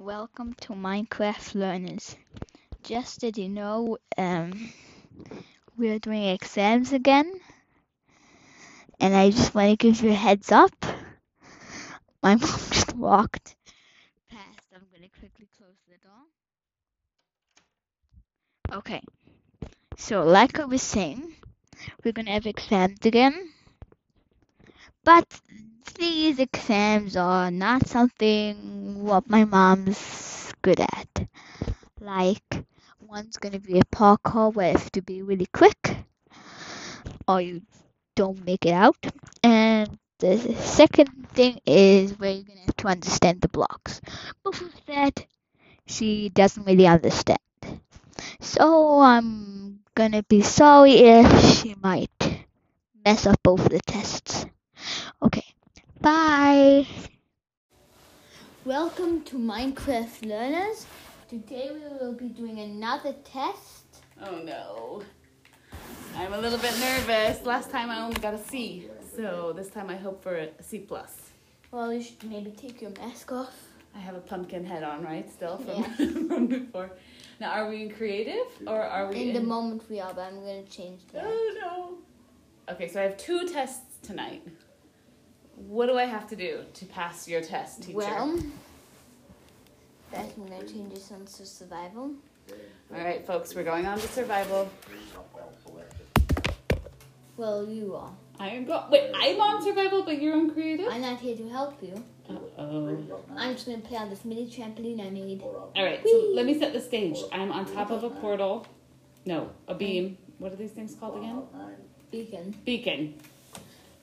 Welcome to Minecraft Learners. Just did you know, um, we're doing exams again, and I just want to give you a heads up. My mom just walked past. I'm gonna quickly close the door. Okay, so like I was saying, we're gonna have exams again, but these exams are not something what my mom's good at. Like, one's gonna be a parkour where you have to be really quick, or you don't make it out. And the second thing is where you're gonna have to understand the blocks. Both of that, she doesn't really understand. So I'm gonna be sorry if she might mess up both the tests. Okay. Bye. Welcome to Minecraft Learners. Today we will be doing another test. Oh no. I'm a little bit nervous. Last time I only got a C, so this time I hope for a C plus. Well, you should maybe take your mask off. I have a pumpkin head on, right? Still from, Yeah. from before. Now, are we in creative or are we In the moment we are, but I'm gonna change that. Oh no. Okay, so I have two tests tonight. What do I have to do to pass your test, teacher? Well, first I'm gonna change this one to survival. All right, folks, we're going on to survival. Well, you are. I am go- wait. I'm on survival, but you're on creative. I'm not here to help you. Oh. I'm just gonna play on this mini trampoline I made. All right, so let me set the stage. I'm on top of a portal. No, a beam. What are these things called again? Beacon. Beacon.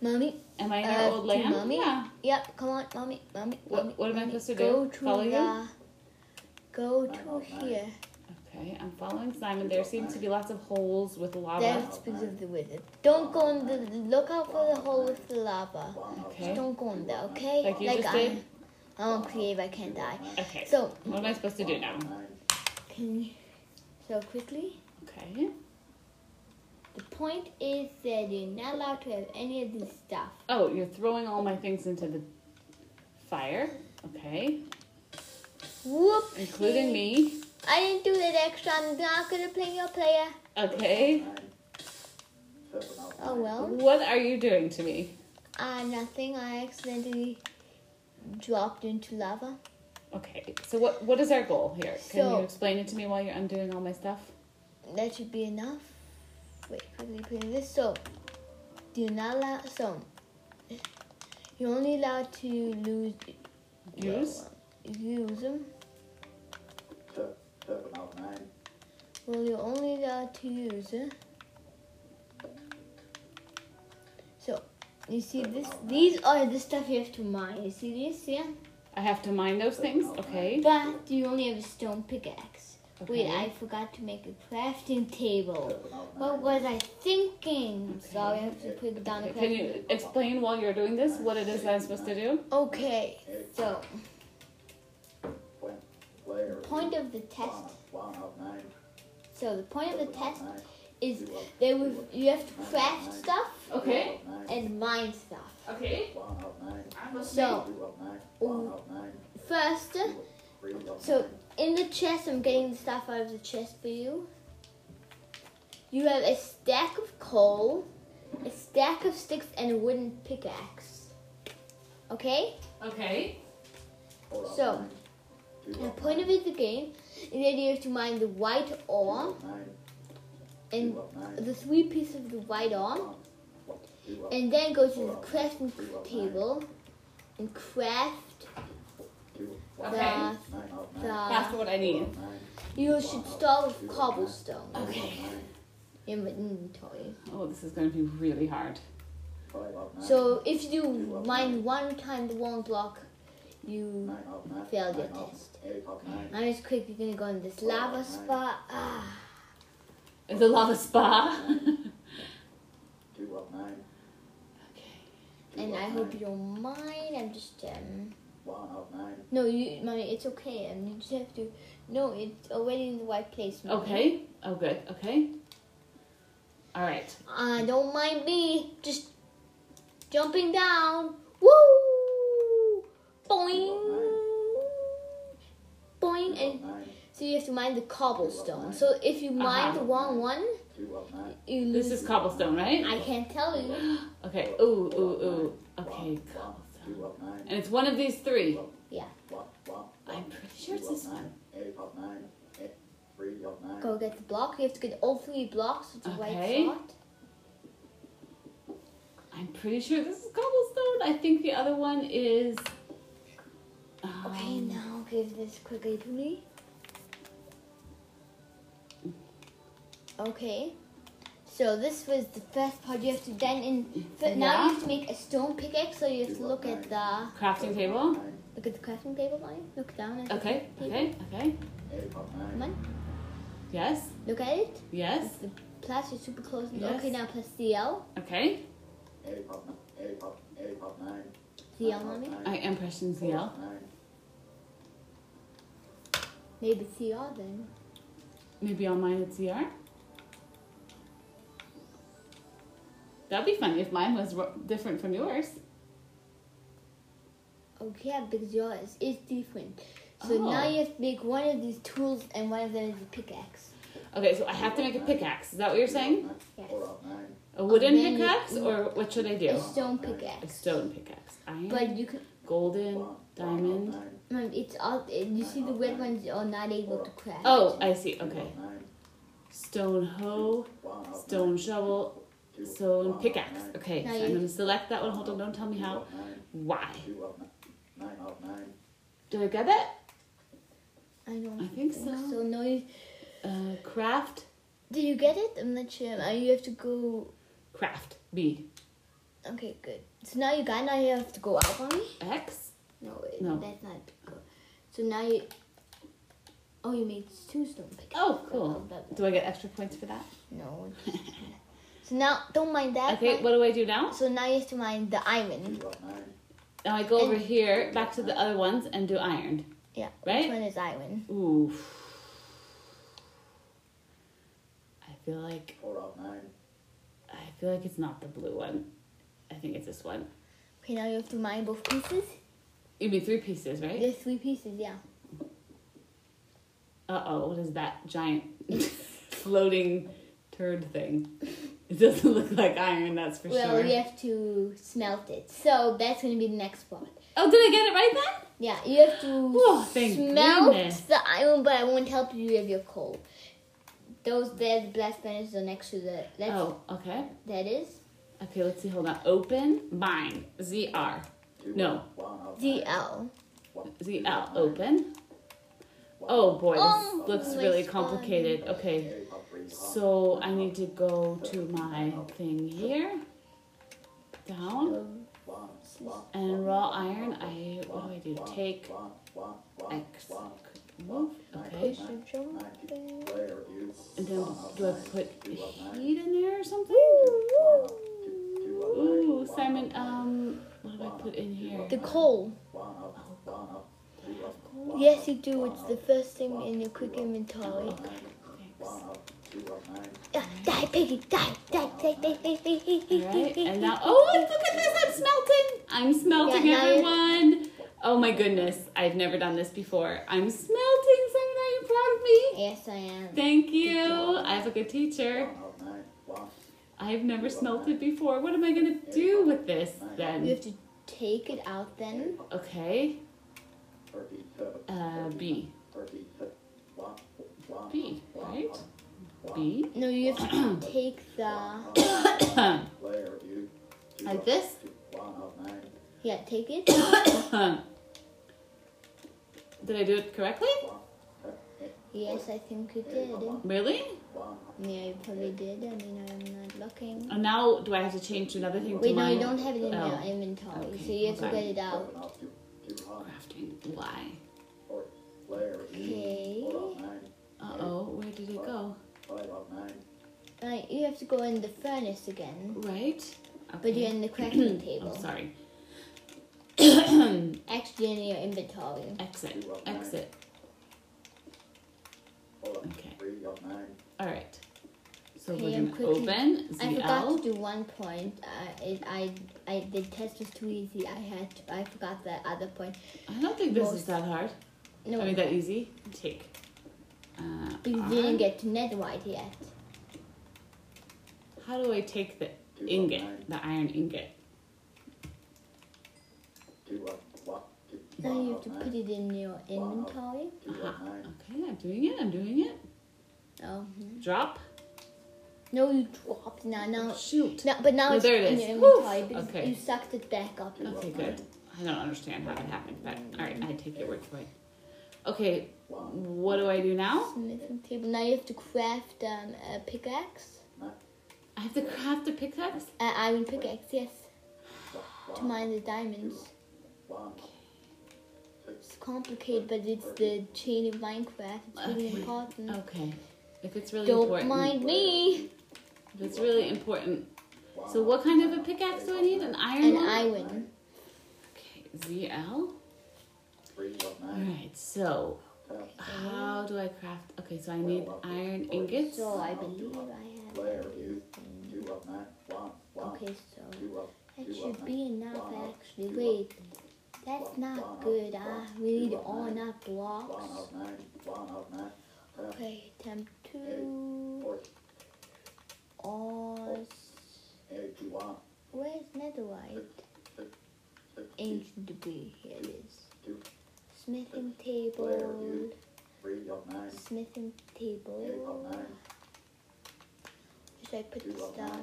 Mommy, Am I your Uh, old land? mommy? Yeah. Yep, come on, mommy, mommy, What- mommy. what am I mommy. supposed to Go do? to Follow you? Go to here. Okay, I'm following Simon. There seem to be lots of holes with lava. That's because of the wizard. Don't go in the. Look out for the hole with the lava. Okay. Just don't go in there, okay? Like you just I, did? I'm creative. I can't die. Okay. So What am I supposed to do now? can you? So quickly. Okay. The point is that you're not allowed to have any of this stuff. Oh, you're throwing all my things into the fire. Okay. Whoop. Including me. I didn't do that extra. I'm not gonna play your player. Okay. Oh well. What are you doing to me? Uh, nothing. I accidentally dropped into lava. Okay. So what what is our goal here? Can So- you explain it to me while you're undoing all my stuff? That should be enough. Wait, quickly put this. So, do not allow. So, you're only allowed to lose. Use? Use them. Well, you're only allowed to use it. So, you see this? These are the stuff you have to mine. You see this? Yeah. I have to mine those things. Okay. But you only have a stone pickaxe. Wait, I forgot to make a crafting table. What was I thinking? So I have to put down crafting Can you explain while you're doing this what it is I'm supposed to do? Okay, so the point of the test. So the point of the test is they will you have to craft stuff Okay. and mine stuff. Okay. So first, so in the chest, I'm getting the stuff out of the chest for you. You have a stack of coal, a stack of sticks, and a wooden pickaxe. Okay? Okay. So, the point of it, the game, is that you have to mine the white ore and the three pieces of the white ore, and then go to the crafting table and craft Okay. the, That's what I need. You should start with cobblestone Okay. inventory. Oh, this is going to be really hard. So if you do mine one time the one block, you failed your test. I'm just quickly gonna go in this lava spot. Ah. It's a lava spa. okay. And I hope you don't mind. I'm just um. No, you, mommy, it's okay. And you just have to. No, it's already in the right place. Mommy. Okay. Oh, good. Okay. All right. Uh, don't mind me. Just jumping down. Woo! Boing! mining, and so you have to mine the cobblestone. So if you mine Uh-huh. the wrong one, you lose. This is cobblestone, right? I can't tell you. Okay. Ooh, ooh, ooh. Okay, cobblestone. And it's one of these three. Yeah. I'm pretty sure it's this one. Go get the block. You have to get all three blocks with the Okay. right spot. I'm pretty sure this is cobblestone. I think the other one is. Okay, um, now give this quickly to me. Okay. So this was the first part. You have to then in. But now you have to make a stone pickaxe. So you have to look at the crafting table. look at the crafting table line. Look down at Okay. the table. Okay. Okay. Come on. Yes. Look at it. Yes. The plus is super close. Yes. Okay, now press CL. Okay. CL, mommy. I am pressing CL. Maybe CR then. Maybe on mine it's CR. That'd be funny if mine was different from yours. Okay, because yours is different. So Oh. now you have to make one of these tools and one of them is a pickaxe. Okay, so I have to make a pickaxe. Is that what you're saying? Yes. A wooden then you- pickaxe, or what should I do? A stone pickaxe. A stone pickaxe. Iron, But you can. golden, diamond. Um, it's all. You see, the red ones are not able to craft. Oh, I see. Okay. Stone hoe, stone shovel, stone pickaxe. Okay, so I'm gonna select that one. Hold on, don't tell me how. Why? Do I get it? I don't. I think so. So no, you. Uh, craft, Did you get it? I'm not sure. Uh, you have to go. craft. B. Okay, good. So now you got. Now you have to go out on me. X. No, wait, No. that's not good. So now you. Oh, you made two stone pickaxes. Oh, cool. Do I get extra points for that? No. so now, don't mind that. Okay, Mine- what do I do now? So now you have to mind the iron. Now I go over here, back to the other ones, and do ironed. Yeah. Right? Which one is iron? Ooh. I feel like Hold on. I feel like it's not the blue one. I think it's this one. Okay, now you have to mine both pieces. You mean three pieces, right? There's three pieces, yeah. Uh oh, what is that giant floating turd thing? It doesn't look like iron, that's for sure. well, sure. you have to smelt it. So that's gonna be the next part. Oh, did I get it right then? Yeah, you have to Oh, smelt goodness. the iron, but I won't help you if with your coal. Those there, the blast furnaces are next to the. That's, Oh, okay. That is Okay, let's see. Hold on. Open mine. ZR. No. DL. ZL. Open. Oh boy, this Oh, looks really complicated. Okay. So I need to go to my thing here. Down. And raw iron, I what do I do? Take X move. Okay. And then do I put heat in there or something? Ooh, Simon, um what do I put in here? The coal. Yes, you do. It's the first thing in your quick inventory. Ah, die, piggy, die, die, die, die, die, die, die, die, Alright, die, and die, now die. oh look at this, I'm smelting! I'm smelting Yeah, now you- everyone! Oh my goodness, I've never done this before. I'm smelting, Simon, are you proud of me? Yes, I am. Thank you. I have a good teacher. I've never smelted before. What am I gonna do with this then? You then? have to take it out then. Okay. Uh, B. B, right? B. No, you have to take the. like this? Yeah, take it. Did I do it correctly? Yes, I think you did. Really? Yeah, you probably did. I mean, I'm not looking. And now do I have to change to another thing? Wait, no, my you don't have it in Oh. your inventory, Okay, so you have to get it out. crafting? Why? Okay. Uh oh, where did it go? Right, you have to go in the furnace again, Right? but you're in the crafting Oh, table. sorry. Actually, in your inventory. Exit. Exit. Okay. All right. So Okay, we're I'm gonna quickly- open I forgot to do one point. Uh, it, I, I, the test was too easy. I had, to, I forgot the other point. I don't think this is that hard. No, I mean that easy. Take. Uh, you on. didn't get to white yet. How do I take the ingot, the iron ingot? Now you have to put it in your inventory. Uh-huh. Okay, I'm doing it. I'm doing it. Oh. Drop. No, you dropped now. Now, Shoot. no, but now No, it's there it in is. your Woof. inventory because Okay. you sucked it back up. Okay, good. I don't understand how it happened, but all right, I take your word for it. Okay, what do I do now? Smithing table. Now you have to craft um, a pickaxe. I have to craft a pickaxe. Uh, iron pickaxe, yes. To mine the diamonds. It's complicated, but it's the chain of Minecraft. It's really Okay. important. Okay, if it's really Don't important. mind me. If it's really important. So what kind of a pickaxe do I need? An iron An one? iron. Okay, ZL. All right, so how do I craft? Okay, so I need iron ingots. So I believe I have everything. Okay, so that should be enough actually. Wait, that's not good. Ah, we need all enough blocks. Okay, temp two. Ores. Where's netherite? Ancient debris. Here it is. Smithing table. Smithing table. Should I put the stuff?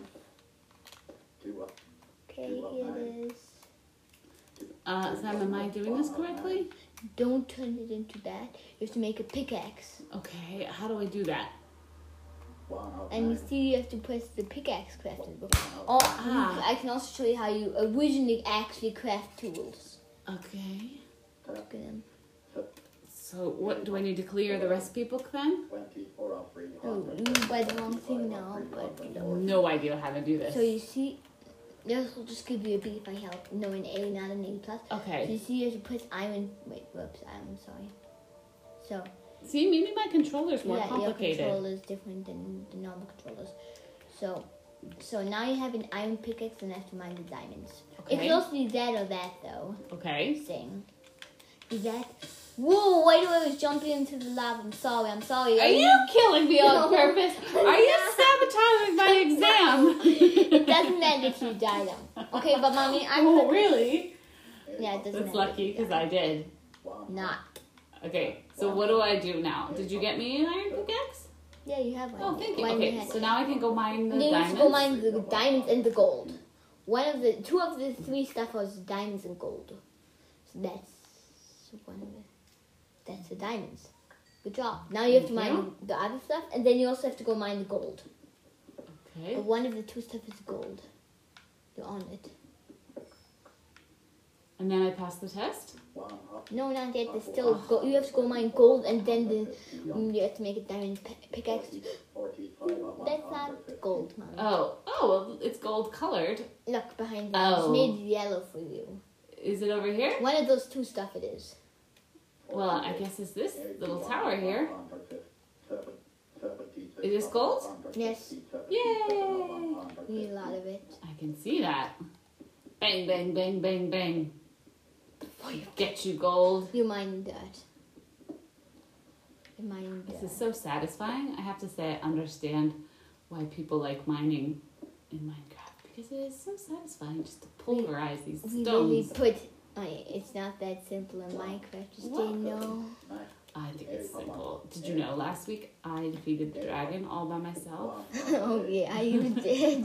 Okay, here it is. Uh, Sam, am I doing this correctly? Don't turn it into that. You have to make a pickaxe. Okay, how do I do that? And you see, you have to press the pickaxe crafting book. Or Ah. I can also show you how you originally actually craft tools. Okay. Look at them. So what do I need to clear the recipe book then? Oh, you mm, buy the wrong thing now, but No idea how to do this. so you see, this will just give you a B if I help. No, an A, not an A plus. So Okay. you see, you have to press iron. Wait, whoops, I'm sorry. So See, maybe my controller's more yeah, your complicated. controller is different than the normal controllers. So, so now you have an iron pickaxe and have to mine the diamonds. It Okay. could also be that or that though. Okay. Thing. Is that? Whoa! Why do I always jump into the lava? I'm sorry. I'm sorry. Are you killing me on No. purpose? Are you sabotaging my exam? it doesn't matter if you die though. Okay, but mommy, I'm. oh, really? Yeah, it doesn't That's matter. lucky because I did. Not. Okay, so what do I do now? Did you get me an iron pickaxe? Yeah, you have oh, one. Oh, thank you. One Okay, had- so now I can go mine the Then you have diamonds. to go mine the diamonds and the gold. One of the two of the three stuff was diamonds and gold. So that's one of the that's the diamonds. Good job. Now you have to Thank mine the other stuff, and then you also have to go mine the gold. Okay. But one of the two stuff is gold. You're on it. And then I pass the test. No, not yet. There's still go- you have to go mine gold, and then the mm, you have to make a diamond pi- pickaxe. That's not gold, mom. Oh, oh, well, it's gold colored. Look behind that. Oh. It's made yellow for you. Is it over here? One of those two stuff it is. Well, I guess it's this little tower here. Is this gold? Yes, Yay! we need a lot of it. I can see that. Bang, bang, bang, bang, bang. Before you get you gold. You mind that. You mind This is so satisfying. I have to say, I understand why people like mining in Minecraft because it is so satisfying just to pulverize these stones. We really put. I, it's not that simple in Minecraft. Just What? you know. I think it's simple. Did you know last week I defeated the dragon all by myself? oh yeah, you did.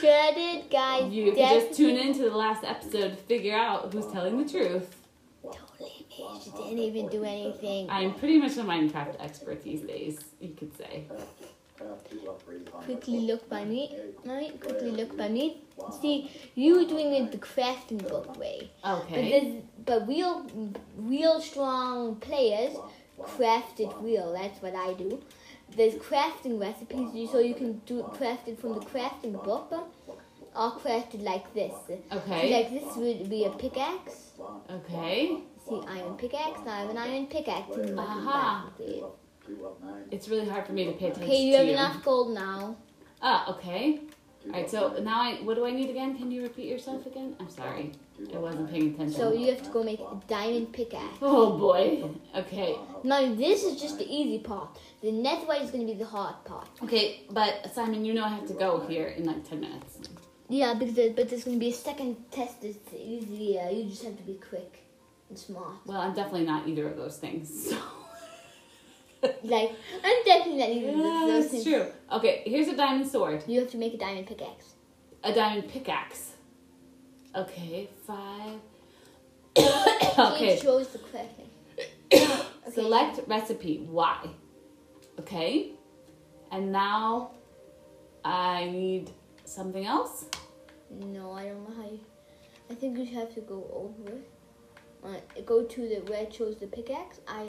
sure did, guys. You can just tune Definitely. into the last episode to figure out who's telling the truth. Totally me. She didn't even do anything. I'm pretty much a Minecraft expert these days, you could say. Quickly look by me, right? Quickly look by me. See, you were doing it the crafting book way. Okay. But, but real, real strong players crafted real. That's what I do. There's crafting recipes, so you can do crafted from the crafting book. All crafted like this. Okay. So like this would be a pickaxe. Okay. See, iron pickaxe. Now I have an iron pickaxe. Aha. Uh-huh. It's really hard for me to pay attention. Okay, you have to enough gold now. Ah, okay. All right, so now I what do I need again? Can you repeat yourself again? I'm sorry, I wasn't paying attention. So you have to go make a diamond pickaxe. Oh boy. Okay. Now this is just the easy part. The next one is going to be the hard part. Okay, but Simon, you know I have to go here in like ten minutes. Yeah, because there, but there's going to be a second test. It's easier. You just have to be quick and smart. Well, I'm definitely not either of those things. So. Like I'm definitely Yeah, those that's things. true. Okay, here's a diamond sword. You have to make a diamond pickaxe. A diamond pickaxe. Okay, five. okay, shows the crafting. Okay. select recipe. Why? Okay, and now I need something else. No, I don't know how you. I think you have to go over. Uh, go to the where it shows the pickaxe. I.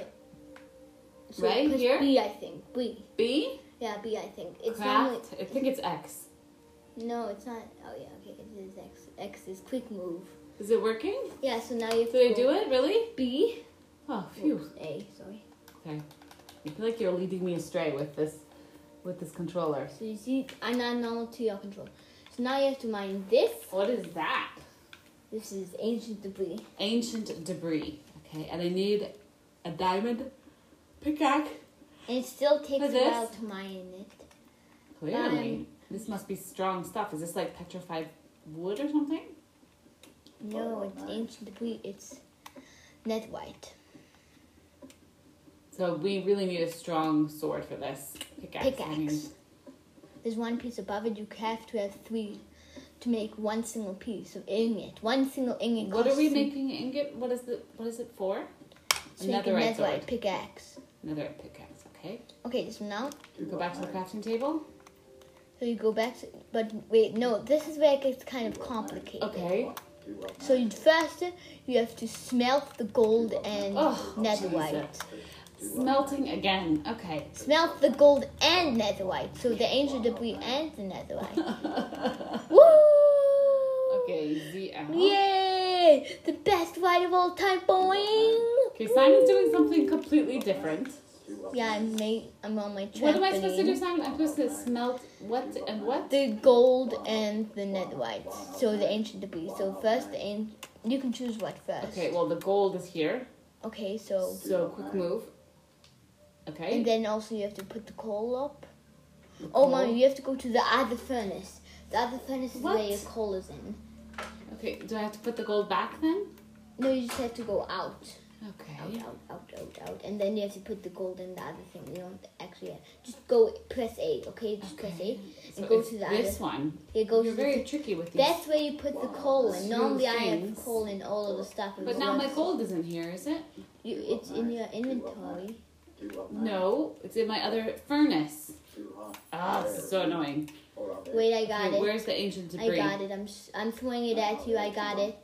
Right here? B, I think. B. B. Yeah, B. I think it's normally. I think it's X. No, it's not. Oh yeah, okay. It is X. X is quick move. Is it working? Yeah, so now you have Did I to do it really? B. Oh, phew. Oops, A. Sorry. Okay. I feel like you're leading me astray with this, with this controller. So you see, I'm not normal to your control. So now you have to mine this. What is that? This is ancient debris. Ancient debris. Okay, and I need a diamond pickaxe. And it still takes a while to mine it. Clearly, Um, this must be strong stuff. Is this like petrified wood or something? No, it's ancient debris. It's netherite. So we really need a strong sword for this pickaxe. I Pickaxe. mean, There's one piece above it. You have to have three to make one single piece of ingot. One single ingot. what are we three- making ingot? What is the? What is it for? to make a Netherite net sword. white pickaxe. Another pickaxe. Okay. Okay, so now Go back to the crafting table. so you go back to, but wait, no, this is where it gets kind of complicated. Okay. So you, first you have to smelt the gold and Oh, netherite. Jesus. Smelting again. Okay. Smelt the gold and netherite. So the ancient debris and the netherite. Woo! Okay, ZL. Yay! The best ride of all time, boing! Okay, Simon's doing something completely different. Yeah, I'm, ma- I'm on my trampoline. What am I supposed to do, Simon? I'm supposed to smelt what and what? The gold and the netherite. So the ancient debris. So first the ancient. You can choose what first. Okay, well the gold is here. Okay, so So quick move. Okay. and then also you have to put the coal up. Oh, coal. mommy, you have to go to the other furnace. The other furnace is What? where your coal is in. Okay, do I have to put the gold back then? No, you just have to go out. Okay. out, out, out, out, out, and then you have to put the gold in the other thing. You don't actually have. just go press A, okay? Just press A. And So go to the this other. one. It goes You're to very the, tricky with these. That's where you put the coal in. Two Normally I have things. coal in all of the stuff. But now my gold isn't here, is it? You, it's in your inventory. No, it's in my other furnace. Ah, this is so annoying. Wait, I got Okay, it. where's the ancient debris? I got it. I'm s- I'm throwing it at you. I got it.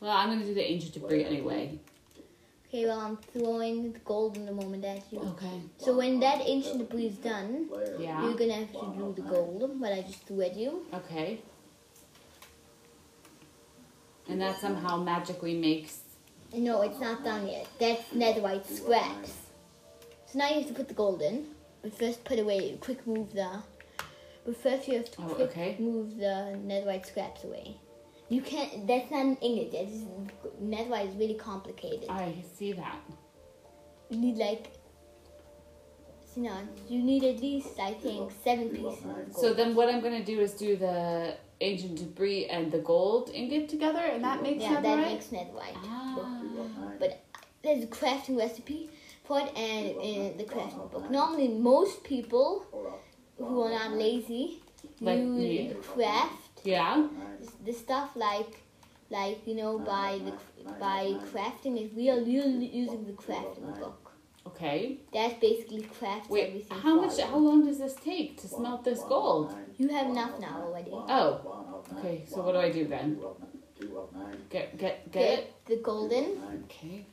Well, I'm gonna do the ancient debris anyway. Okay, well I'm throwing the gold in the moment at you. Okay. So when that ancient debris is done, Yeah. you're gonna have to do the gold. But I just threw at you. Okay. And that somehow magically makes. No, it's not done yet. That's netherite scraps. So now you have to put the gold in. But first put away, quick move the... But first you have to Oh, okay. move the netherite scraps away. You can't, that's not an ingot. That's, netherite is really complicated. I see that. You need like, you know, you need at least, I think, seven pieces of gold. So then what I'm gonna do is do the ancient debris and the gold ingot together, and that makes yeah, that netherite? makes netherite. Ah. But there's a crafting recipe for it and in the crafting book. Normally, most people who are not lazy Like use me. craft Yeah. the stuff like like you know by the by crafting is we are u- using the crafting book. Okay. That basically crafts Wait. everything. How much? you. How long does this take to smelt this gold? You have enough now already. Oh. Okay. So what do I do then? Get get get it. the golden. Okay.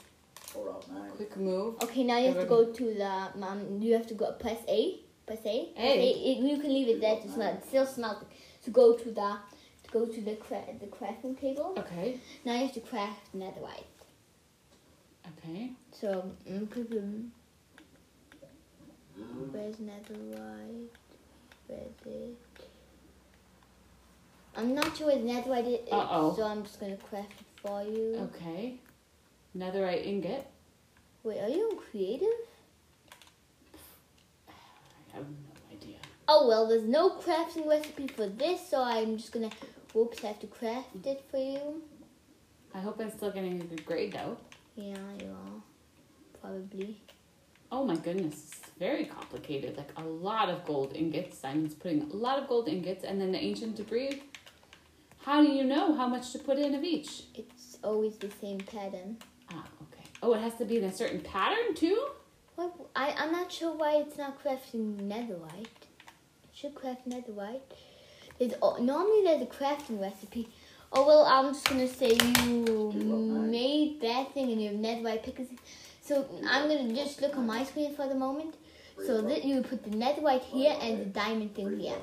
Quick move. Okay, now you have to go to the um. You have to go press A. Press A. It- you can leave it there to smell. It's still smelting. To go to the to go to the cra- the crafting table. Okay. Now you have to craft netherite. Okay. So problem. Where's netherite? Where's it? I'm not sure what netherite is, Uh-oh. so I'm just gonna craft it for you. Okay. Netherite ingot. Wait, are you creative? I have no idea. Oh well, there's no crafting recipe for this, so I'm just gonna, whoops, have to craft it for you. I hope I'm still getting a good grade though. Yeah, you are. Probably. Oh my goodness, it's very complicated. Like a lot of gold ingots. Simon's putting a lot of gold ingots and then the ancient debris. How do you know how much to put in of each? It's always the same pattern. Ah, okay. Oh, it has to be in a certain pattern too? What? I, I'm not sure why it's not crafting netherite. It should craft netherite. There's, normally there's a crafting recipe. Oh well, I'm just gonna say you made that thing and you have netherite pickers. So I'm gonna just look on my screen for the moment. So you put the netherite here and the diamond thing here.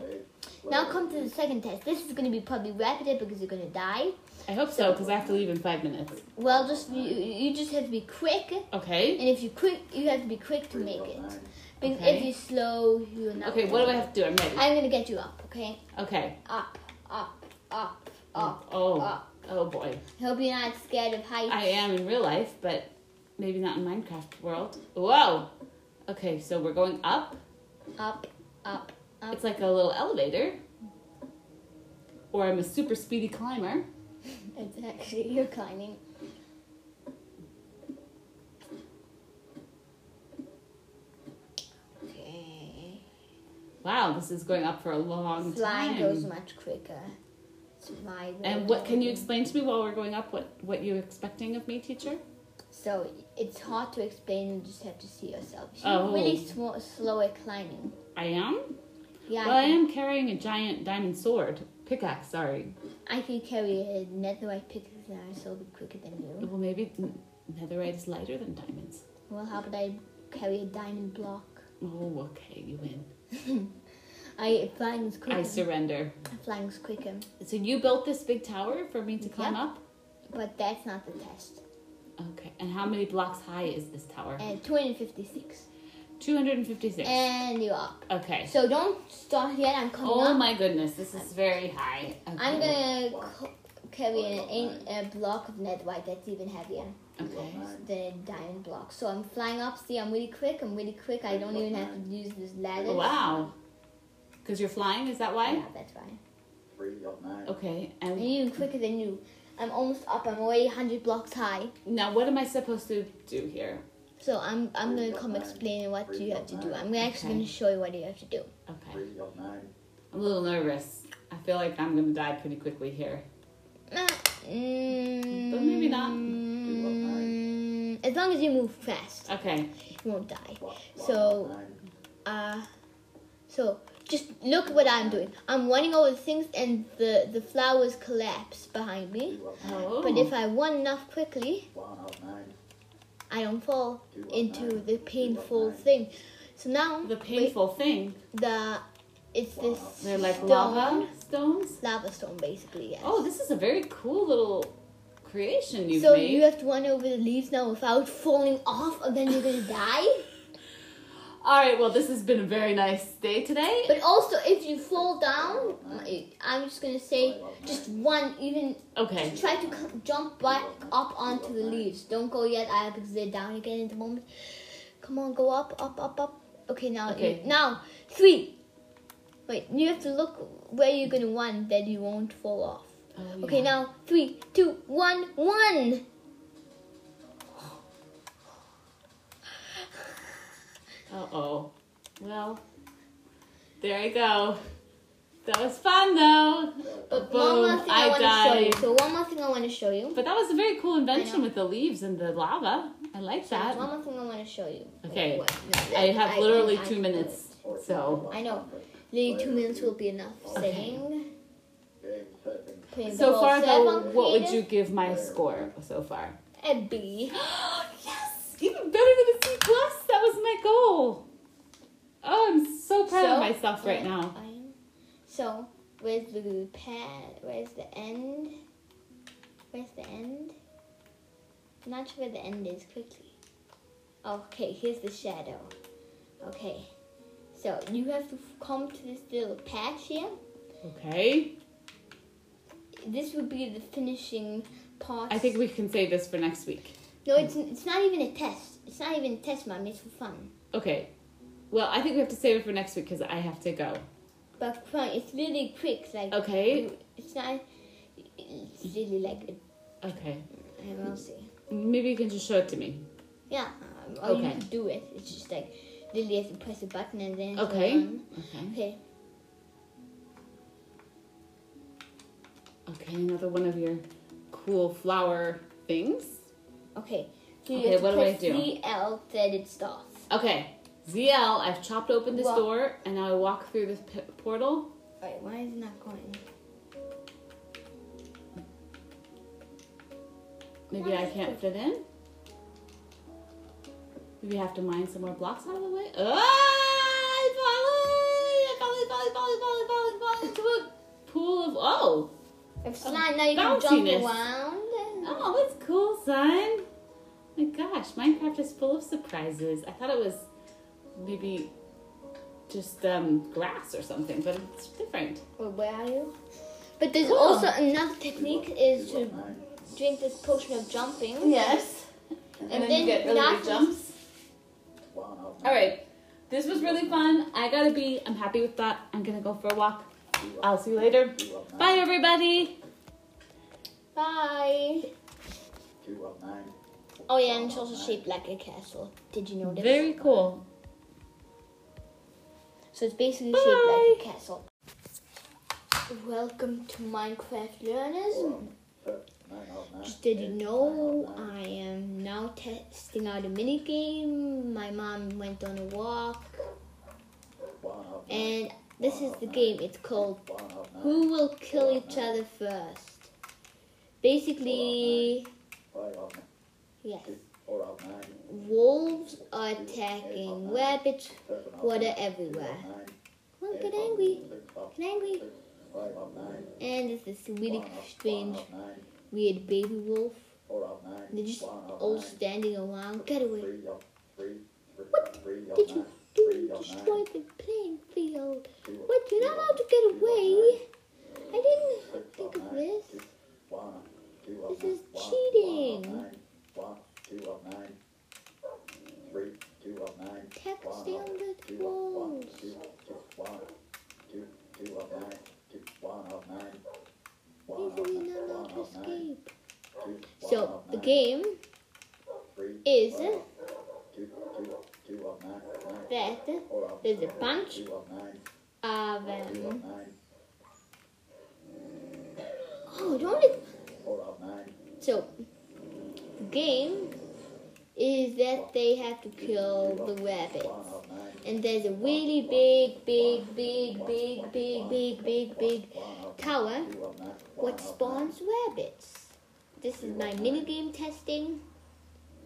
Now come to the second test. This is gonna be probably rapid because you're gonna die. I hope so, because I have to leave in five minutes. Well, just you, you just have to be quick. Okay. And if you quick, you have to be quick to make it. Because Okay. if you're slow, you're not. Okay, what do I have to do? I'm ready. I'm gonna get you up. Okay, Okay. up, up, up, oh, up, Oh. up. Oh boy. I hope you're not scared of heights. I am in real life, but maybe not in Minecraft world. Whoa. Okay, so we're going up. Up, up, It's like a little elevator. Or I'm a super speedy climber. It's actually you're climbing. Okay. Wow, this is going up for a long Flying time. Flying goes much quicker. And what can you explain to me while we're going up what what you're expecting of me, teacher? So it's hard to explain. You just have to see yourself. She's Oh. really sm- slow at climbing. I am? Yeah, Well, I can- am carrying a giant diamond sword. Pickaxe, sorry. I can carry a netherite pickaxe and I be quicker than you. Well, maybe netherite is lighter than diamonds. Well, how about I carry a diamond block? Oh, okay, you win. I flying is quicker. I surrender. Flying is quicker, So you built this big tower for me to climb Yeah. up? but that's not the test. Okay. And how many blocks high is this tower? Uh, and 256, 256. and you're up. Okay. So don't start yet. I'm coming Oh up. my goodness, this is very high. Okay. I'm gonna c- carry an, a block of netherite that's even heavier Okay. than a diamond block. So I'm flying up. See, I'm really quick. I'm really quick. I don't even have to use this ladder. Oh, wow. Because you're flying, is that why? Yeah, that's fine. Okay. I'm And even quicker than you. I'm almost up. I'm already 100 blocks high. now, what am I supposed to do here? So I'm I'm gonna come explain what you have to do. I'm actually Okay. gonna show you what you have to do. Okay. I'm a little nervous. I feel like I'm gonna die pretty quickly here. Mm, But maybe not. mm, As long as you move fast, Okay. you won't die. So, uh, so just look what I'm doing. I'm running over the things, and the the flowers collapse behind me. Oh. But if I run enough quickly, I don't fall into the painful thing. So now the painful thing, the it's this they're like stone, lava stones. lava stone basically. Yes. Oh, this is a very cool little creation you've so made. you have to run over the leaves now without falling off, and then you're gonna die. All right. Well, this has been a very nice day today. But also, if you fall down, I'm just gonna say just one. Even Okay. try to c- jump back up onto the leaves. Don't go yet, I have to sit down again in the moment. Come on, go up, up, up, up. Okay, now Okay. now three. Wait, you have to look where you're gonna run that you won't fall off. Oh, Okay, now three, two, one, one. Uh oh. Well, there you go. That was fun though. But Boom, one more thing I, I want to show you. died. So one more thing I want to show you. But that was a very cool invention with the leaves and the lava. I like There's that. one more thing I want to show you. Okay. Wait, no, I have literally I- two minutes, so. I know. Literally two minutes will be enough. Saying. putting So far, though, what would you give my score so far? A B. yes, even better than a C plus. That was my goal. Oh, I'm so proud of So, myself right yeah, now. So, where's the pad? Where's the end? Where's the end? I'm not sure where the end is. Quickly. Okay, here's the shadow. Okay. So you have to come to this little patch here. Okay. this would be the finishing part. I think we can save this for next week. No, it's it's not even a test. It's not even a test, mom. It's for fun. Okay. Well, I think we have to save it for next week because I have to go. But fun. It's really quick. Like Okay. it's not. It's really like Okay. I will see. Maybe you can just show it to me. Yeah. Um, or you Okay. can do it. It's just like Lily has to press a button and then. Okay. Okay. Okay. Okay. Another one of your cool flower things. Okay. So you Okay, have to what do I do? ZL that it starts. Okay. ZL, I've chopped open this Walk. door and now I walk through this portal. Wait, why is it not going? Maybe I can't fit in. Maybe I have to mine some more blocks out of the way. Ah! I'm falling! I'm falling, falling, falling, falling, falling, falling into a pool of oh, If slime, now you can jump around. Oh, that's cool, son. My gosh, Minecraft is full of surprises. I thought it was maybe just um, grass or something, but it's different. Or where are you? But there's Cool. also another technique is to drink this potion of jumping. Yes. And, And then, then you get really not- big jumps. All right. This was really fun. I gotta be. I'm happy with that. I'm gonna go for a walk. I'll see you later. Bye, everybody. Bye. Two of nine. Oh yeah, and it's also shaped like a castle. Did you know this? Very cool. So it's basically Bye. shaped like a castle. Welcome to Minecraft Learners. Nine of nine. Just did you know I am now testing out a mini game. My mom went on a walk, One of nine. and this is the game. It's called One of nine. Who Will Kill Each Other First. Basically, Five of nine. Yes, Four of nine. wolves are attacking rabbits, water everywhere. Come on, get angry, get angry. five of nine. And it's this really strange, One of nine. weird baby wolf. Four of nine. They're just all standing around. Get away. Three of three. Three. What did you do? Destroy the playing field. What? You're not allowed to get away. I didn't think of this. Two. One. Two of This is cheating. One nine. Two of nine. Three. Two of nine. Text One of- the two of- one. walls. Two. Two. One. Two. Two of nine. One of nine. One of Basically, nine. not One to of nine. escape. Two. One So the nine. game Three. is One. Two. Two. Two nine. Nine. that there's a bunch Two of nine. of um. nine. Oh, don't it? Nine. So game is that they have to kill the rabbits. And there's a really big, big, big, big, big, big, big, big tower what spawns rabbits. This is my minigame testing,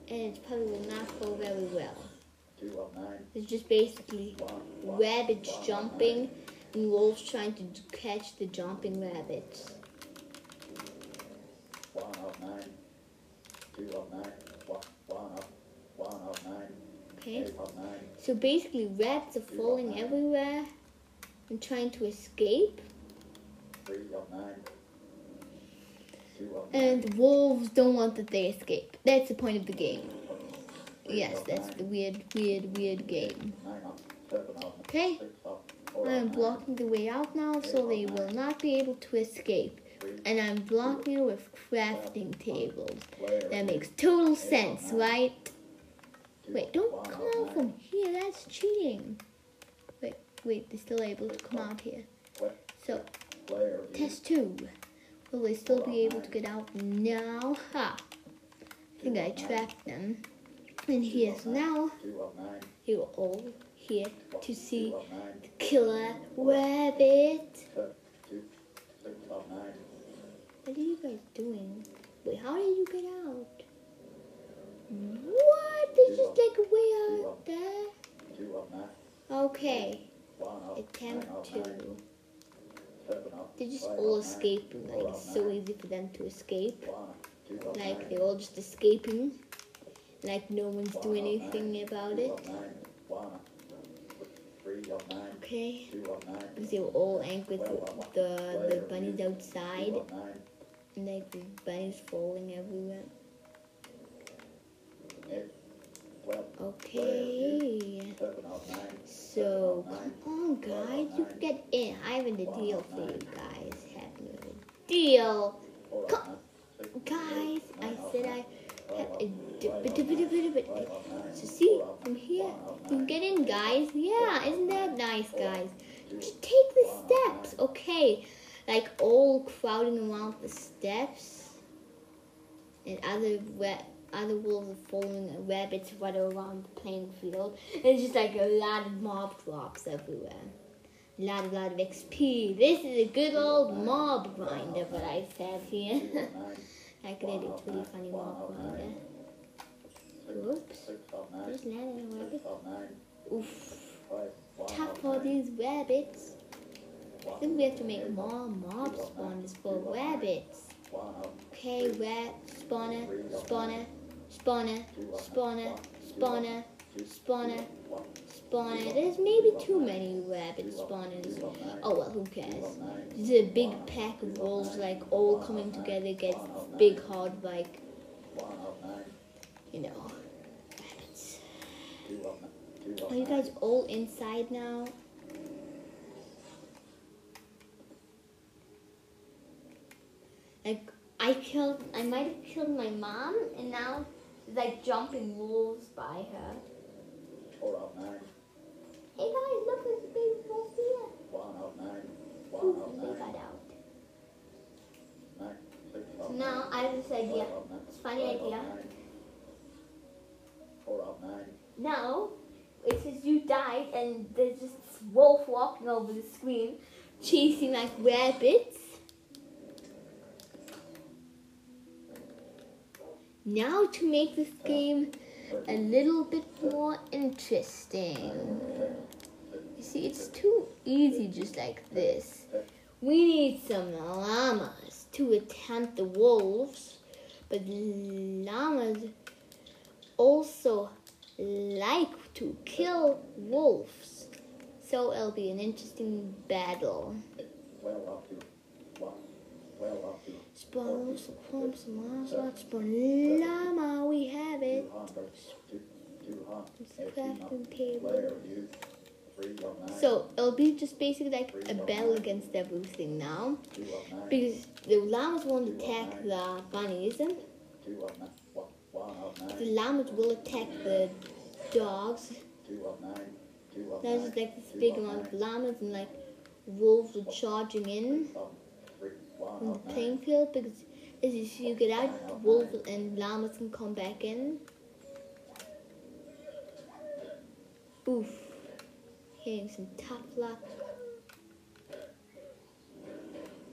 and it probably will not go very well. It's just basically rabbits jumping and wolves trying to catch the jumping rabbits. One of nine. Two of nine. One. One of. One of nine. Okay? Eight of nine. So basically, rats are falling everywhere and trying to escape, Three of nine. Two of nine. and wolves don't want that they escape. That's the point of the game. Yes, that's the weird, weird, weird game. Nine of. Seven of. Okay? Six of. Four I'm blocking the way out now so they will not be able to escape. And I'm blocking it with crafting tables. That makes total sense, right? Wait, don't come out from here. That's cheating. Wait, wait, they're still able to come out here. So, test two. Will they still be able to get out now? Ha! I think I trapped them. And here, so now nine. you're all here to see Two of nine. the killer rabbit. Two. Six of nine. What are you guys doing? Wait, how did you get out? What? There's just like way out there. Two of nine. Okay, attempt nine of two. nine. Seven of. They're just all escaping. Like it's so easy for them to escape. Like they're all just escaping. Like no one's doing anything about it. of nine. One. Three. three up nine, Okay. two up nine, Because they were all angry with the, the bunnies outside. Like the bunnies falling everywhere. Okay. So, come on, guys. You can get in. I have a deal for you guys. Have a deal. Come- Guys, I said I have a nine, So see, from here, you can get in, guys. Yeah, isn't that nice, guys? Just take the steps, okay? Like all crowding around the steps, and other ra- other wolves are following rabbits right around the playing field. It's just like a lot of mob drops everywhere. A lot, a lot of XP. This is a good old mob grinder, what I said here. did it's really funny mob grinder. Oops. Just landed a rabbit. Oof. Tough for these rabbits. I think we have to make more mob spawners for rabbits. Okay, rat, spawner, spawner, spawner, spawner, spawner, spawner, spawner. There's maybe too many rabbit spawners. Oh well, who cares? This is a big pack of wolves, like all coming together against big hard, like you know, rabbits. Are you guys all inside now? Like I killed, I might have killed my mom, and now like jumping wolves by her. four up nine, Hey guys, look, there's a big wolf here. one up nine, Ooh, one and they nine, got out. nine, six So now I have this idea. five up nine, It's a funny five idea. Four nine, Now it says you died, and there's just this wolf walking over the screen, chasing like rabbits. Now to make this game a little bit more interesting. You see, it's too easy just like this. We need some llamas to attempt the wolves, but llamas also like to kill wolves. So it'll be an interesting battle. twelve llama, we have it. It's crafting table. So it'll be just basically like a battle against everything now. Because the llamas won't attack the bunnies. The llamas will attack the dogs. There's like this big amount of llamas and like wolves are charging in. Playing field because as you get out, the wolves and llamas can come back in. Oof. Hitting some tough luck.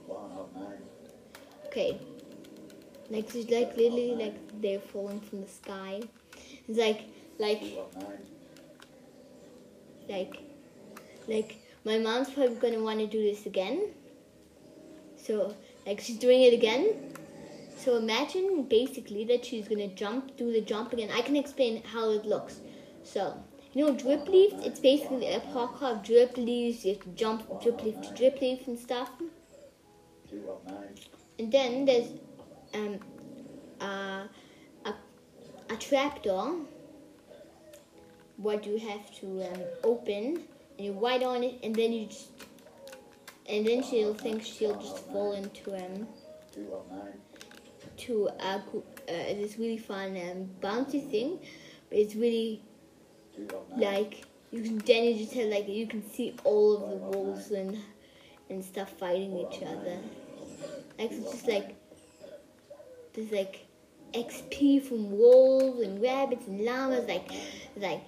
one up nine, Okay. Like, it's like literally like they're falling from the sky. It's like, like, two up nine, like, like my mom's probably gonna want to do this again. So, like, she's doing it again. So imagine basically that she's gonna jump, do the jump again. I can explain how it looks. So, you know, drip leaves. It's basically a parkour of drip leaves. You have to jump drip leaf to drip leaf and stuff. And then there's um uh, a a trapdoor. What you have to um, open, and you write on it, and then you just and then she'll think she'll just fall into um up nine, to uh, this really fun um, bouncy thing. But it's really like you can then you just have like you can see all of the wolves and and stuff fighting each other. Like it's just like there's like XP from wolves and rabbits and llamas. Like like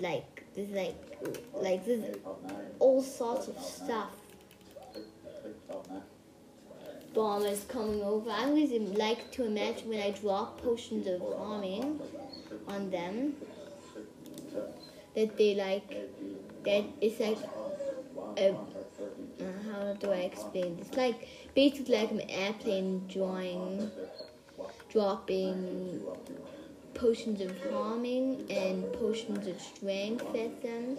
like there's like like there's all sorts of stuff. Bombers coming over. I always like to imagine when I drop potions of harming on them that they like that it's like a, uh, how do I explain this? Like basically like an airplane drawing, dropping potions of harming and potions of strength at them.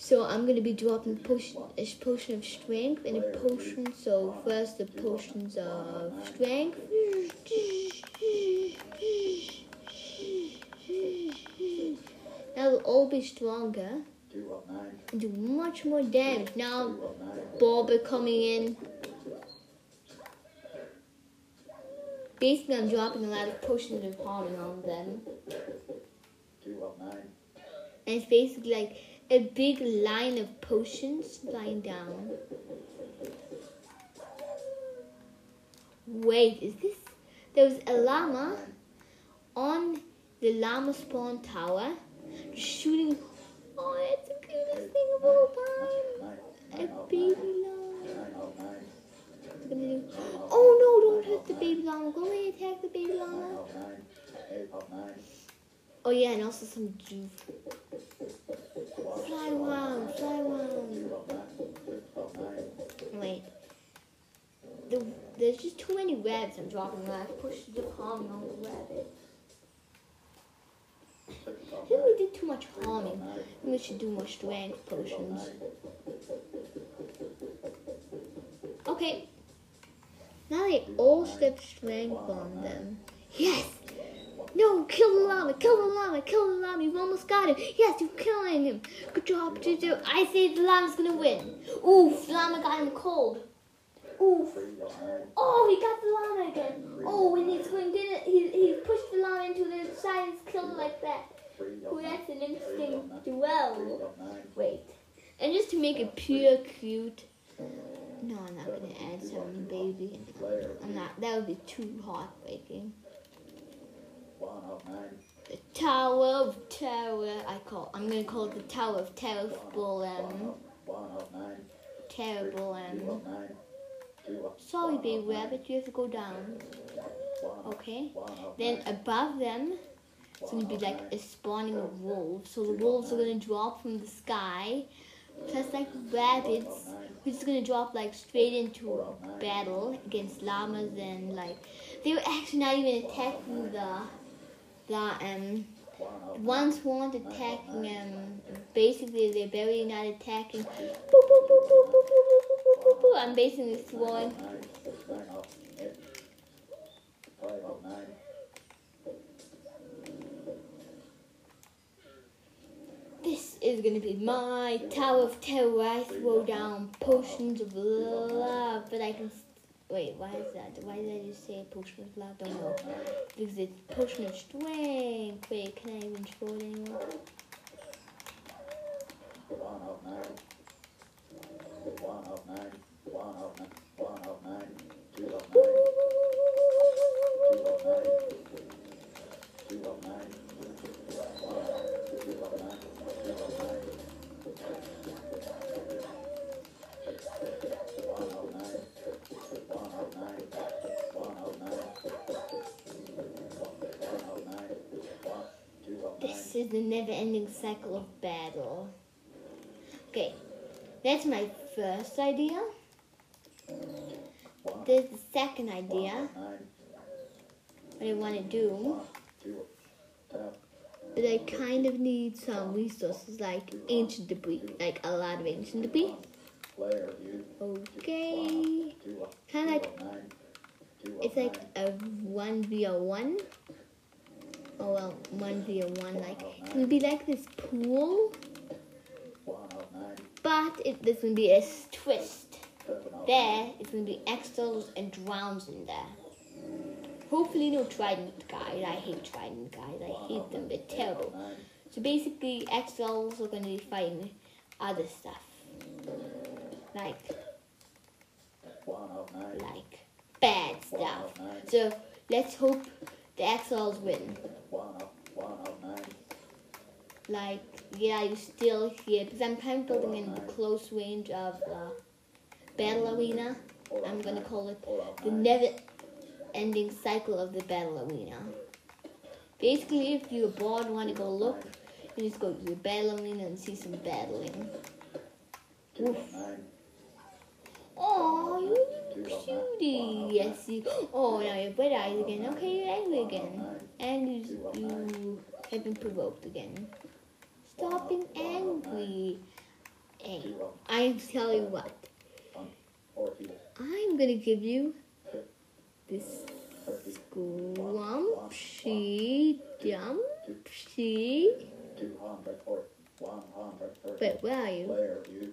So I'm gonna be dropping potion, a potion of strength and a potion. So first the potions of strength. Now they'll all be stronger and do much more damage. Now up coming in. Basically, I'm dropping a lot of potions of harming on them. And it's basically like a big line of potions lying down. Wait, is this? There was a llama on the llama spawn tower shooting. Oh, it's the cutest thing of all time. A baby llama. Oh no, don't hurt the baby llama. Go away, attack the baby llama. Oh yeah, and also some juice. Fly around, fly nine. Wait. The, there's just too many webs I'm dropping when I push the harming on the rabbit. I think we did too much harming. We should do more strength potions. Okay. Now they all step strength on them. Yes! No, kill the llama, kill the llama, kill the llama. You've almost got him. Yes, you're killing him. Good job, Juju. I say the llama's gonna win. Oof, the llama got him cold. Oof. Oh, he got the llama again. Oh, and he's going to he, he pushed the llama into the side and killed it like that. Oh, that's an interesting duel. Wait. And just to make it pure cute. No, I'm not gonna add some baby. I'm not. That would be too heartbreaking. One up nine. The Tower of Terror. I call. I'm gonna call it the Tower of Terrible One up. One up nine. terrible Two up nine. Two up. Sorry, baby rabbit. You have to go down. Okay. Then above them, it's gonna be like a spawning of wolves. So the wolves are gonna drop from the sky, just like rabbits, which is gonna drop like straight into a battle against llamas and like they were actually not even attacking the the um One up. ones who weren't attacking um basically they're barely not attacking. Boop, boop, boop, boop, boop, boop, boop, boop, boop, boop. I'm basically throwing Nine. Nine up. Eight. Five up nine. This is gonna be my Tower of Terror. I throw down potions of love, but I can. Wait, why is that? Why did I just say potion of love? Don't know. Because it's potion of strength. Wait, can I even throw it anymore? One up this is the never ending cycle of battle. Okay, that's my first idea. There's the second idea. What I want to do. But I kind of need some resources like ancient debris, like a lot of ancient debris. Okay. Kind of like, it's like a 1v1. Oh well, one via one. Like it's gonna be like this pool, but it, there's gonna be a twist. There, it's gonna be extras and drowns in there. Hopefully, no trident guys. I hate trident guys. I hate them. They're terrible. So basically, extras are gonna be fighting other stuff, like like bad stuff. So let's hope the exiles win. Up. One. Like, yeah, you're still here because I'm kind of building in the close range of the battle arena. I'm gonna call it the never-ending cycle of the battle arena. Basically, if you're bored and want to go look, you just go to the battle arena and see some battling. Two up nine. Oh, you cutie! Yes, you. Oh, now you're bright eyes again. Okay, you're angry again, and you you have been provoked again. Stop being angry. I tell you what. I'm gonna give you this squampy dumpy. Wait, where are you? Player you.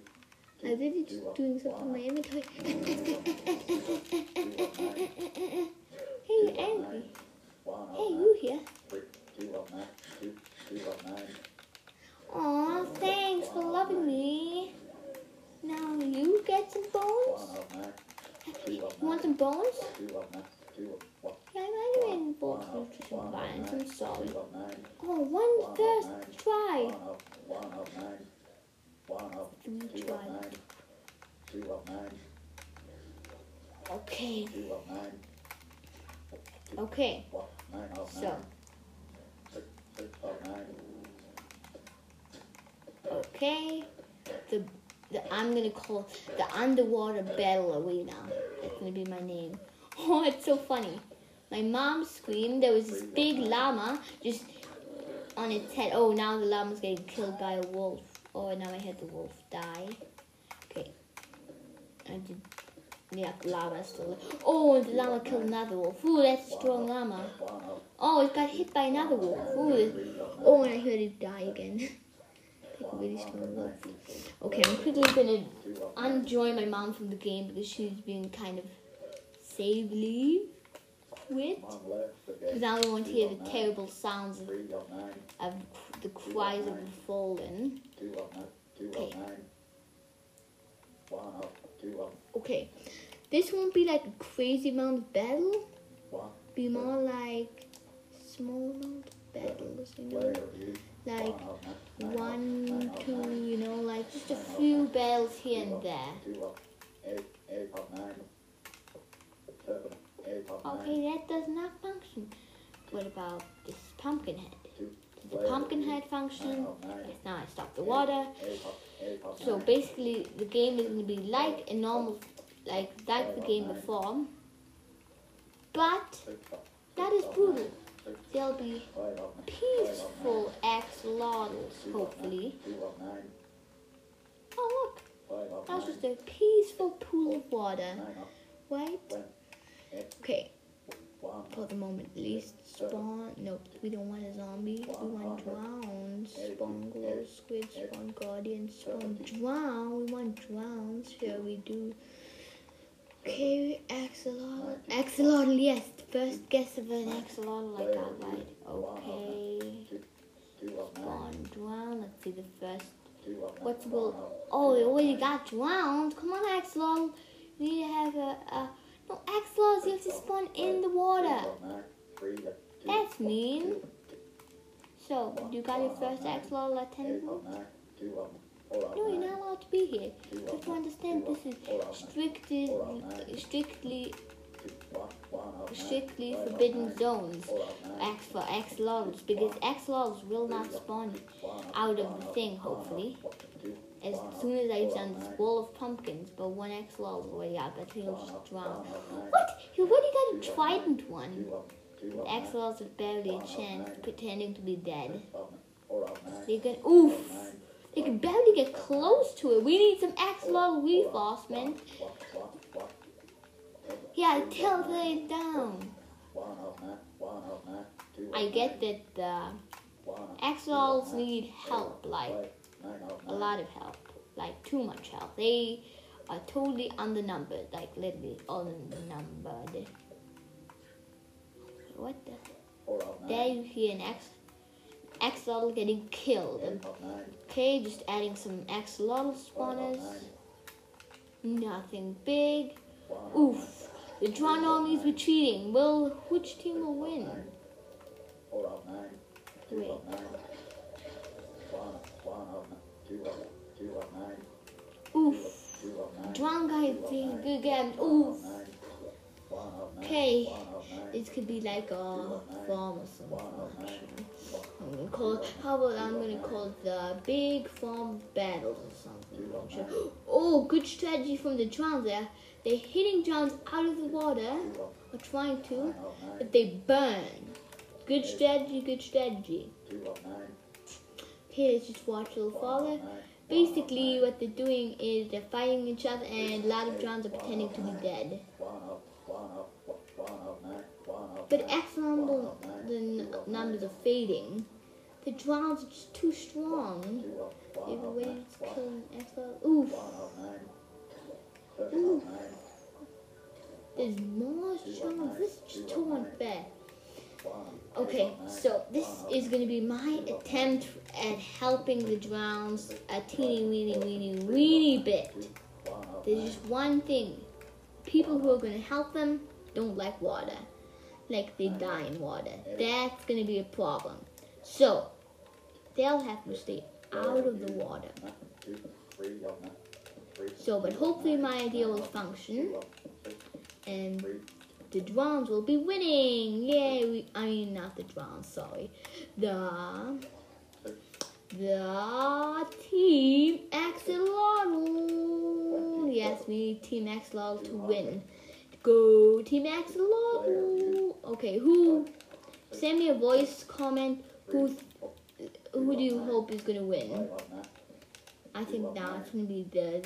I think it's just doing something in my inventory. hey, Angry. Hey, you here? Three, two of nine. Two, two of nine. Aw, thanks for loving me. Now you get some bones? One of nine. Two of You want some bones? Two of nine. Two of one. Yeah, I might have been bulk nutrition vines. I'm sorry. Two of nine. Oh, one first try. One of one of nine. One of Three try. nine. Two of nine. Okay, of nine. okay. Nine So. Six, six of nine. okay. The, the I'm gonna call the underwater battle arena. That's gonna be my name. Oh, it's so funny. My mom screamed. There was this big llama just on its head. Oh, now the llama's getting killed by a wolf. Oh, now I had the wolf die. Okay. I did. Yeah, the llama's still. Oh, the llama killed another wolf. Ooh, that's a strong llama. Oh, it got hit by another wolf. Ooh. Oh, and I heard it die again. really strong wolf. Okay, I'm quickly gonna unjoin my mom from the game because she's being kind of savely quit. Because. I don't want to hear the terrible sounds of, of the cries of the fallen. Okay. Of nine. One of two of Okay, this won't be like a crazy amount of battle. one. Be more like small amount of battles, you know, like One of nine. Nine of- one, nine of two, you know, like just a few battles here and there. Two of eight. Eight of nine. Seven. Eight of nine. Okay, that does not function. What about this pumpkin head? Does the pumpkin head function? Yes, now I stop the water. So basically, the game is going to be like a normal, like like the game before, but that is brutal. There'll be peaceful axolotls, Two hopefully. Oh look, of that's just a peaceful pool of water, right? Okay. For the moment, at least spawn. Nope, we don't want a zombie. We want drowns. Spawn glow squid. Spawn guardian. Spawn drown. We want drowns. Here we do. Okay, axolotl. Axolotl, yes. First guess of an axolotl I got right. Okay. Two of nine. Spawn drown. Let's see the first. Two of nine. What's goal? Oh, they already got drowned. Come on, axolotl. You need to have a. a no, axolotls, you have to spawn in the water. That's mean. So, you got your first axolotl at 10 Eight points? of nine. Two of four of No, you're not allowed to be here. You have to understand this is strictly, strictly, strictly forbidden zones. Ax for axolotls because axolotls will not spawn out of the thing, hopefully. As soon as I've done this wall of pumpkins. But one axolotl already out, but he'll just drown. one of nine. What? You already got a trident one. Axolotls have barely a chance pretending to be dead. They can oof. They can barely get close to it. We need some axolotl reinforcement. Yeah, tilt it down. I get that the axolotls need help, like a lot of help, like too much help. They are totally undernumbered, like literally unnumbered. What the? There you hear an X axolotl getting killed. Eight of nine. Okay, just adding some axolotl spawners. Nothing big. Oof. The Drown armies is retreating. Will which team will win? Four of nine. Two Wait. of nine. One, one of nine. Two of, two of nine. Oof. Two of nine. Drown guy good game. Oof. of nine. One of nine. Okay. One of nine. This could be like a farm or something. One of nine. I'm gonna call how about I'm gonna call the big farm battles or something. Oh, good strategy from the Drowns there. They're hitting Drowns out of the water, or trying to, One of nine. but they burn. Good strategy, good strategy. Let's just watch a little nine. basically what they're doing is they're fighting each other and a lot of drowns are pretending to be dead. But number, the numbers are fading, the drowns are just too strong. They've waited to kill an XL. Oof. Oof. There's more drowns. This is just too unfair. Okay, so this is going to be my attempt at helping the drowns a teeny weeny weeny weeny bit. There's just one thing. People who are going to help them don't like water. Like they die in water. That's going to be a problem. So, they'll have to stay out of the water. So, but hopefully my idea will function. And the drowns will be winning. Yay! We, I mean, not the drowns. Sorry, the the team Axolotl. Yes, we need Team Axolotl to win. Go Team Axolotl. Okay, who? Send me a voice comment. Who? Who do you hope is gonna win? I think now it's gonna be the.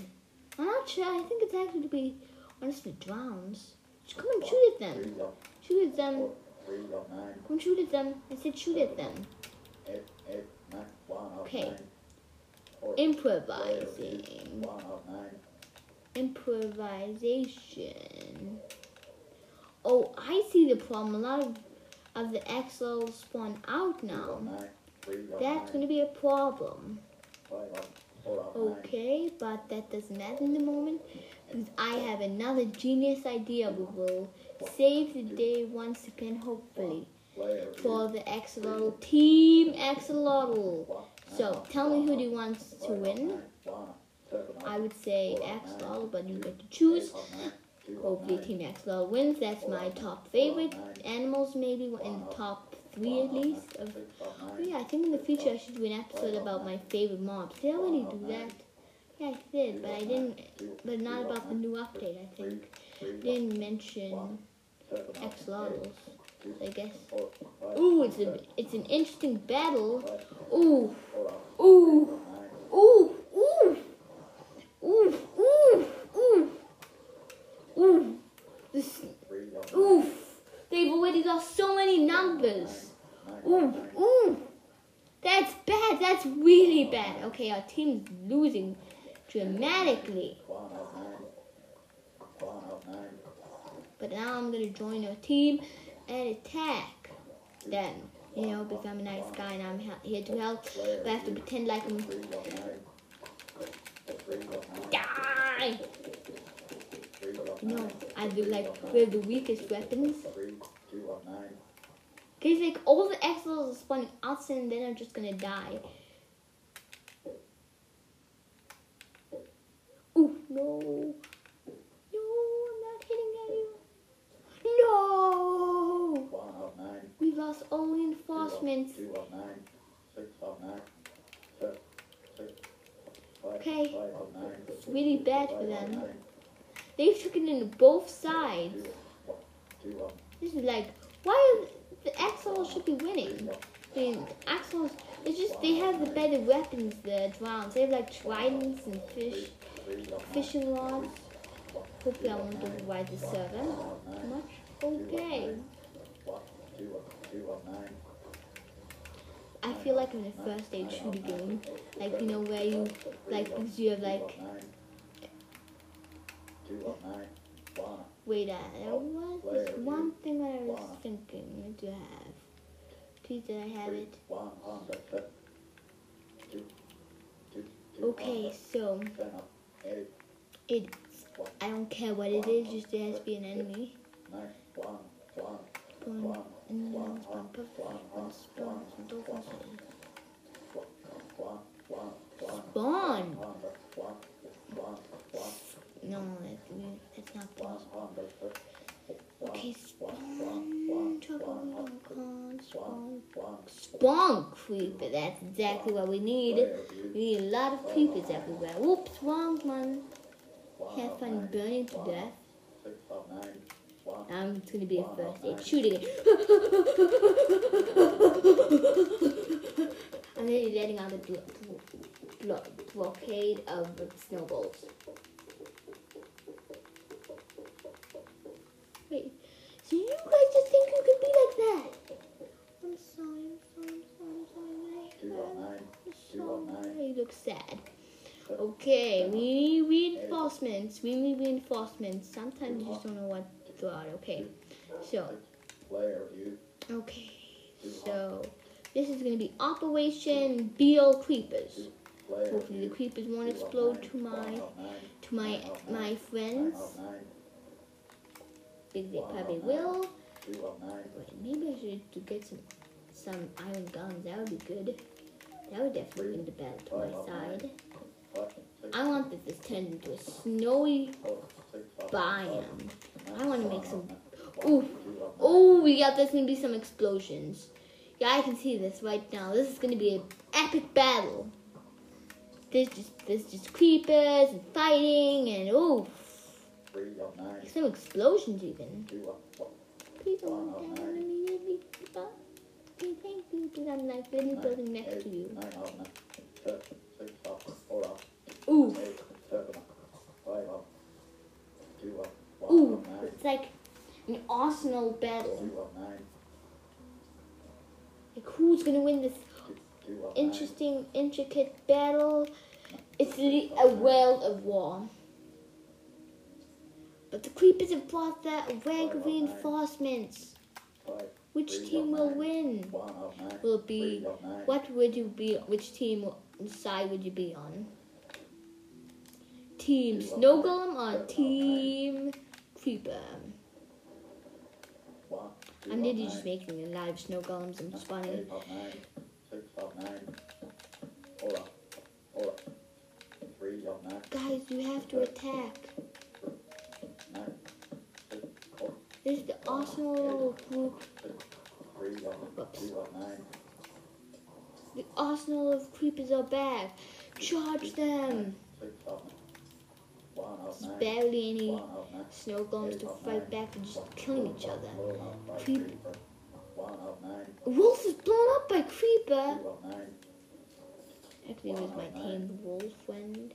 I'm not sure. I think it's actually gonna be honestly drowns. Just come and shoot at them. Shoot at them. Come and shoot at them. I said shoot at them. Okay. Improvising. Improvisation. Oh, I see the problem. A lot of, of the XL spawn out now. That's going to be a problem. Okay, but that doesn't matter in the moment because I have another genius idea we will save the day once again, hopefully, for the Axolotl Team Axolotl. So, tell me who do you want to win? I would say Axolotl, but you get to choose. Hopefully, Team Axolotl wins. That's my top favorite. Animals, maybe in the top least. Oh yeah, I think in the future I should do an episode about my favorite mobs. Did I already do that? Yeah, I did, but I didn't. But not about the new update. I think didn't mention axolotls. I guess. Ooh, it's a it's an interesting battle. Ooh, ooh, ooh, ooh, ooh, ooh, ooh, ooh. This, oof. They've already lost so many numbers. Ooh, ooh. That's bad. That's really bad. Okay, our team's losing dramatically. But now I'm gonna join our team and attack them. You know, because I'm a nice guy and I'm here to help. But I have to pretend like I'm. Die! You know, I do like we're the weakest weapons. Cause like all the XLs are spawning outside and then I'm just gonna die. Ooh, no. No, I'm not hitting anyone. No! We lost all reinforcements. Okay, it's really bad for them. They've taken in both sides. This is like, why the Axels should be winning? I mean, Axels, it's just they have the better weapons, the drowns. They have like tridents and fish, fishing rods. Hopefully I won't override the server too much. Okay. I feel like I'm in a first aid shooter game. Like, you know, where you, like, because you have like, wait, uh, there was this one thing that I was thinking to have. Please, did I have it? Okay, so it's I don't care what it is, just there has to be an enemy. Spawn spawn No, weird. that's not possible. Okay, spawn, spawn, spawn creeper. That's exactly what we need. We need a lot of creepers everywhere. Whoops, wrong one. Have fun burning to death. Um, it's gonna be a first aid shooting. It. I'm really letting out the blockade of snowballs. Wait, so you guys just think you could be like that? I'm sorry, I'm sorry, I'm sorry, I'm sorry. up nine. I'm Two up nine. sorry. You look sad. Okay, we need reinforcements. We need reinforcements. Sometimes you just don't know what to throw out. Okay, so Player you. okay, so this is gonna be Operation Beal Creepers. Hopefully the creepers won't explode to my One up nine. to my my friends. Nine. They probably will. Two up nine. Wait, maybe I should to get some some iron guns. That would be good. That would definitely win the battle to my side. I want that this turned into a snowy five, biome. I want to make some. Ooh, Two up nine. ooh, we got there's gonna be some explosions. Yeah, I can see this right now. This is gonna be an epic battle. There's just there's just creepers and fighting and ooh, Up oh nine. some explosions even. One. Please don't down immediately. Oh but thank you, because I'm like literally building next to you. Nine up nine. Seven, six up. Four. Ooh, Eight, seven up. Five up. Two up. One ooh, it's like an arsenal battle. Two up nine. Like who's gonna win this Two, two up nine. interesting, intricate battle? It's a world of war. But the creepers have brought their rank reinforcements. Which team will win? Will be what would you be? Which team side would you be on? Team Snow Golem or Team Creeper? I'm literally just making a of snow golems. I'm spawning. Guys, you have to attack. This is the arsenal group. Nine. The arsenal of creepers are back. Charge them. There's barely any snow golems to fight back. They're just killing each other. Creep- wolf is blown up by creeper. Actually, it was my tamed wolf friend.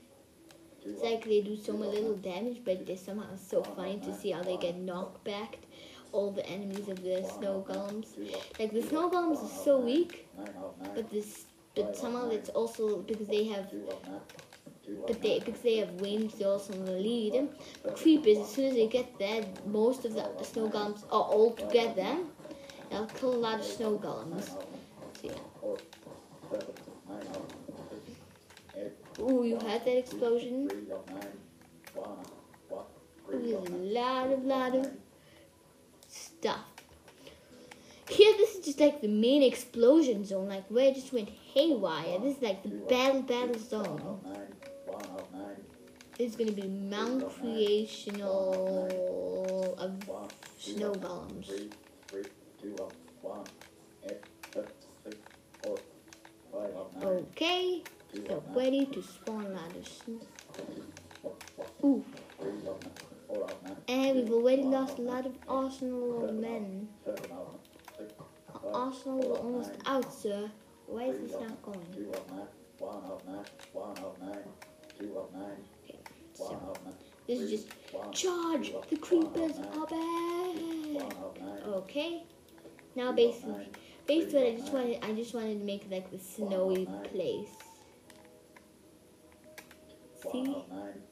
It's like they do so much little damage, but it's somehow so funny to see how they get knocked back. All the enemies of the snow golems. Like the snow golems are so weak, but this, but somehow it's also because they have, but they because they have wings, they're also the lead. But creepers, as soon as they get there, most of the snow golems are all together. They'll kill a lot of snow golems. So yeah. Four. Seven. Nine up. Six. Eight. Ooh, you had that explosion. There's a lot of, lot of stuff. Here, this is just like the main explosion zone, like where it just went haywire. This is like the battle, battle zone. is gonna be Mount Creational of snow nine. Okay, Nine. ready to spawn. Four. Ooh, and we've already lost a lot of arsenal men. Arsenal is almost out, sir. Why is this not going? Okay, so this is just charge. The creepers are back. Okay. Now basically, basically, I just wanted, I just wanted to make like the snowy place. One See, up nine. Drown's rule. Two up nine. One up nine.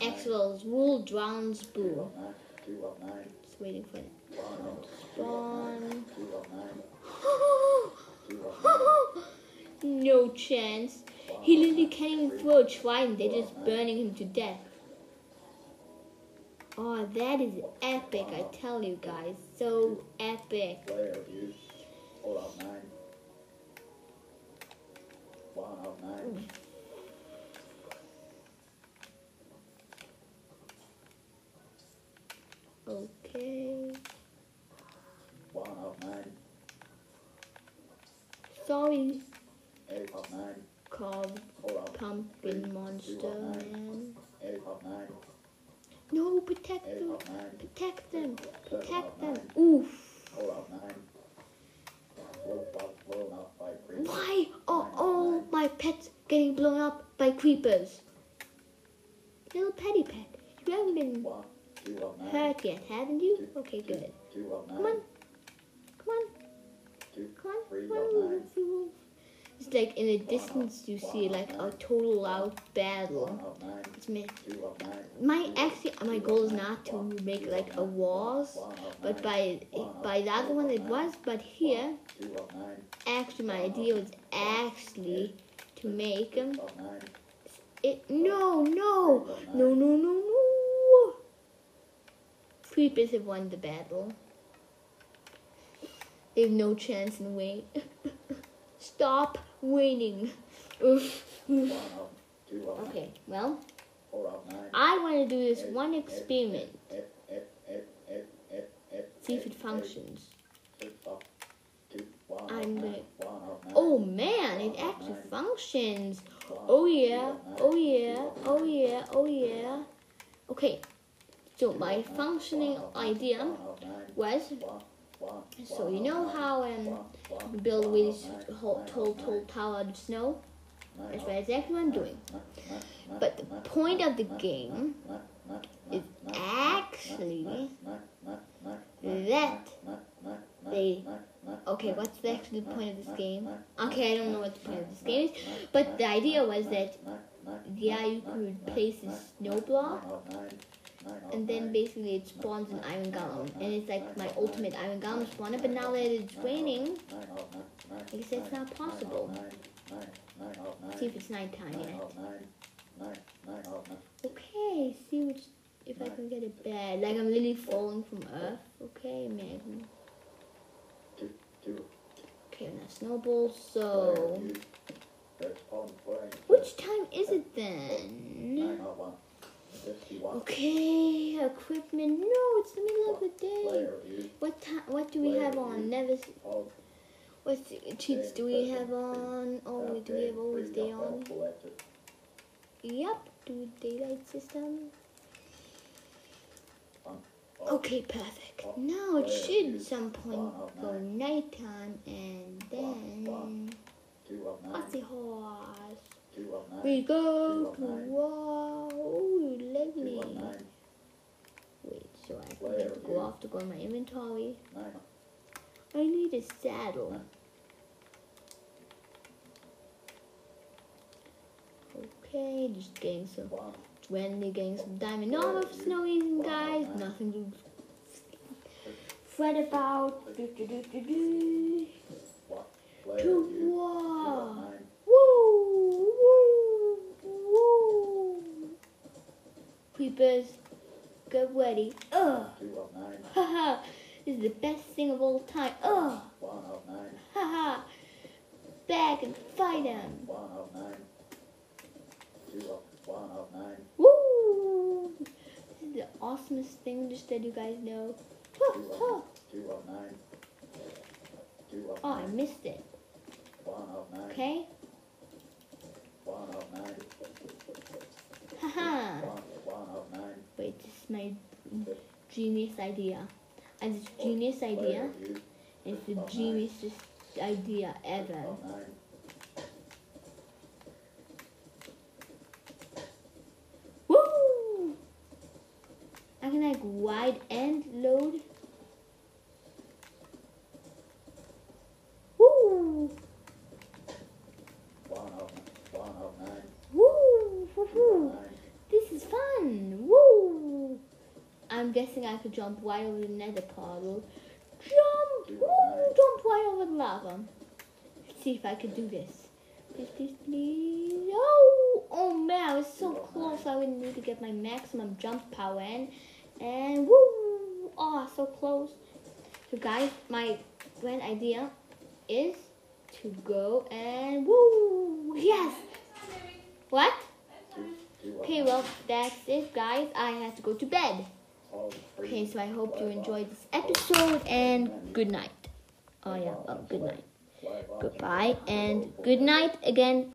Exwell's rule. Drown's boo. Just waiting for it. Spawn. No chance. He literally can't even throw a trident. They're just burning him to death. Oh, that is epic, I tell you guys. So epic. Four up nine. One up nine. Mm. Okay. One up nine. Sorry, Eight up nine. called. Pumpkin Monster Man. Eight up nine. No, protect them. up nine. Protect them. Why are all my pets getting blown up by creepers? Little petty pet, you haven't been hurt yet, haven't you? Okay, good. Come on. Come on. Come on. Come on. It's like in the distance you see like a total loud battle. of It's me. two of nine, My actually my goal is not to make like a walls, but by by the other one it was. But here, two of nine, actually my idea was actually to make um, them. It no no no no no no. Creepers have won the battle. They have no chance in winning. Stop winning. Oof. one of, two of nine, okay, well, four of nine, I want to do this one experiment. See if it functions. six of, two, one of I'm nine, gonna- one of nine, Oh man, it actually functions. Oh yeah, oh yeah, oh yeah, oh yeah. Okay, so my functioning idea one of nine, was one, one, so you know how um tall, tall tower out of snow. That's exactly what I'm doing. But the point of the game is actually that they. Okay, what's the actually the point of this game? Okay, I don't know what the point of this game is, but the idea was that yeah, you could place a snow block and then basically it spawns an iron golem, and it's like my ultimate iron golem spawner. But now that it's raining, I guess that's not possible. nine, See if it's nighttime yet. Okay, see which if I can get a bed Like I'm literally falling from Earth. Okay, two, Okay, now snowball. So, which time is it then? Of one, fifty-one. Okay, equipment. No, it's the middle of the day. What time? What do we have on? Never. What cheats do we have on? Oh, do we have always day on? Yep. Do daylight system. Okay, perfect. Now it should some point go nighttime and then Two of nine, what's the horse? We go to wow, Oh, lovely. Wait, so I get to go off to go in my inventory. nine, I need a saddle. Okay, just getting some one, randomly getting some diamond armor for no reason, guys. Nothing to fret about. Do, do, do, do, do. To you, two of war. nine, Woo! Woo! Woo! Creepers, get ready. Ugh! Haha! This is the best thing of all time. Ugh! Haha! Back and fight them. one of nine, two of, one of nine, Woo! This is the awesomest thing just that you guys know. Huh, two huh. of, two of nine, two of Oh, I missed it. Okay? one of nine, Haha! one, one Wait, this is my genius idea. And this genius idea player, you, is the geniusest idea ever. Woo! I can like wide and load. Woo! one of, one of nine, Woo! Woo! two Woo! of nine, This is fun! Woo! I'm guessing I could jump right over the nether portal. Jump! Woo! Jump right over the lava. Let's see if I can do this. Please, please, please. Oh! Oh man, I was so close. I would need to get my maximum jump power in. And woo! Oh, so close. So guys, my grand idea is to go and woo! Yes! What? Okay, well, that's it, guys. I have to go to bed. Okay, so I hope you enjoyed this episode and good night. Oh, yeah. Oh, good night. Goodbye and good night again.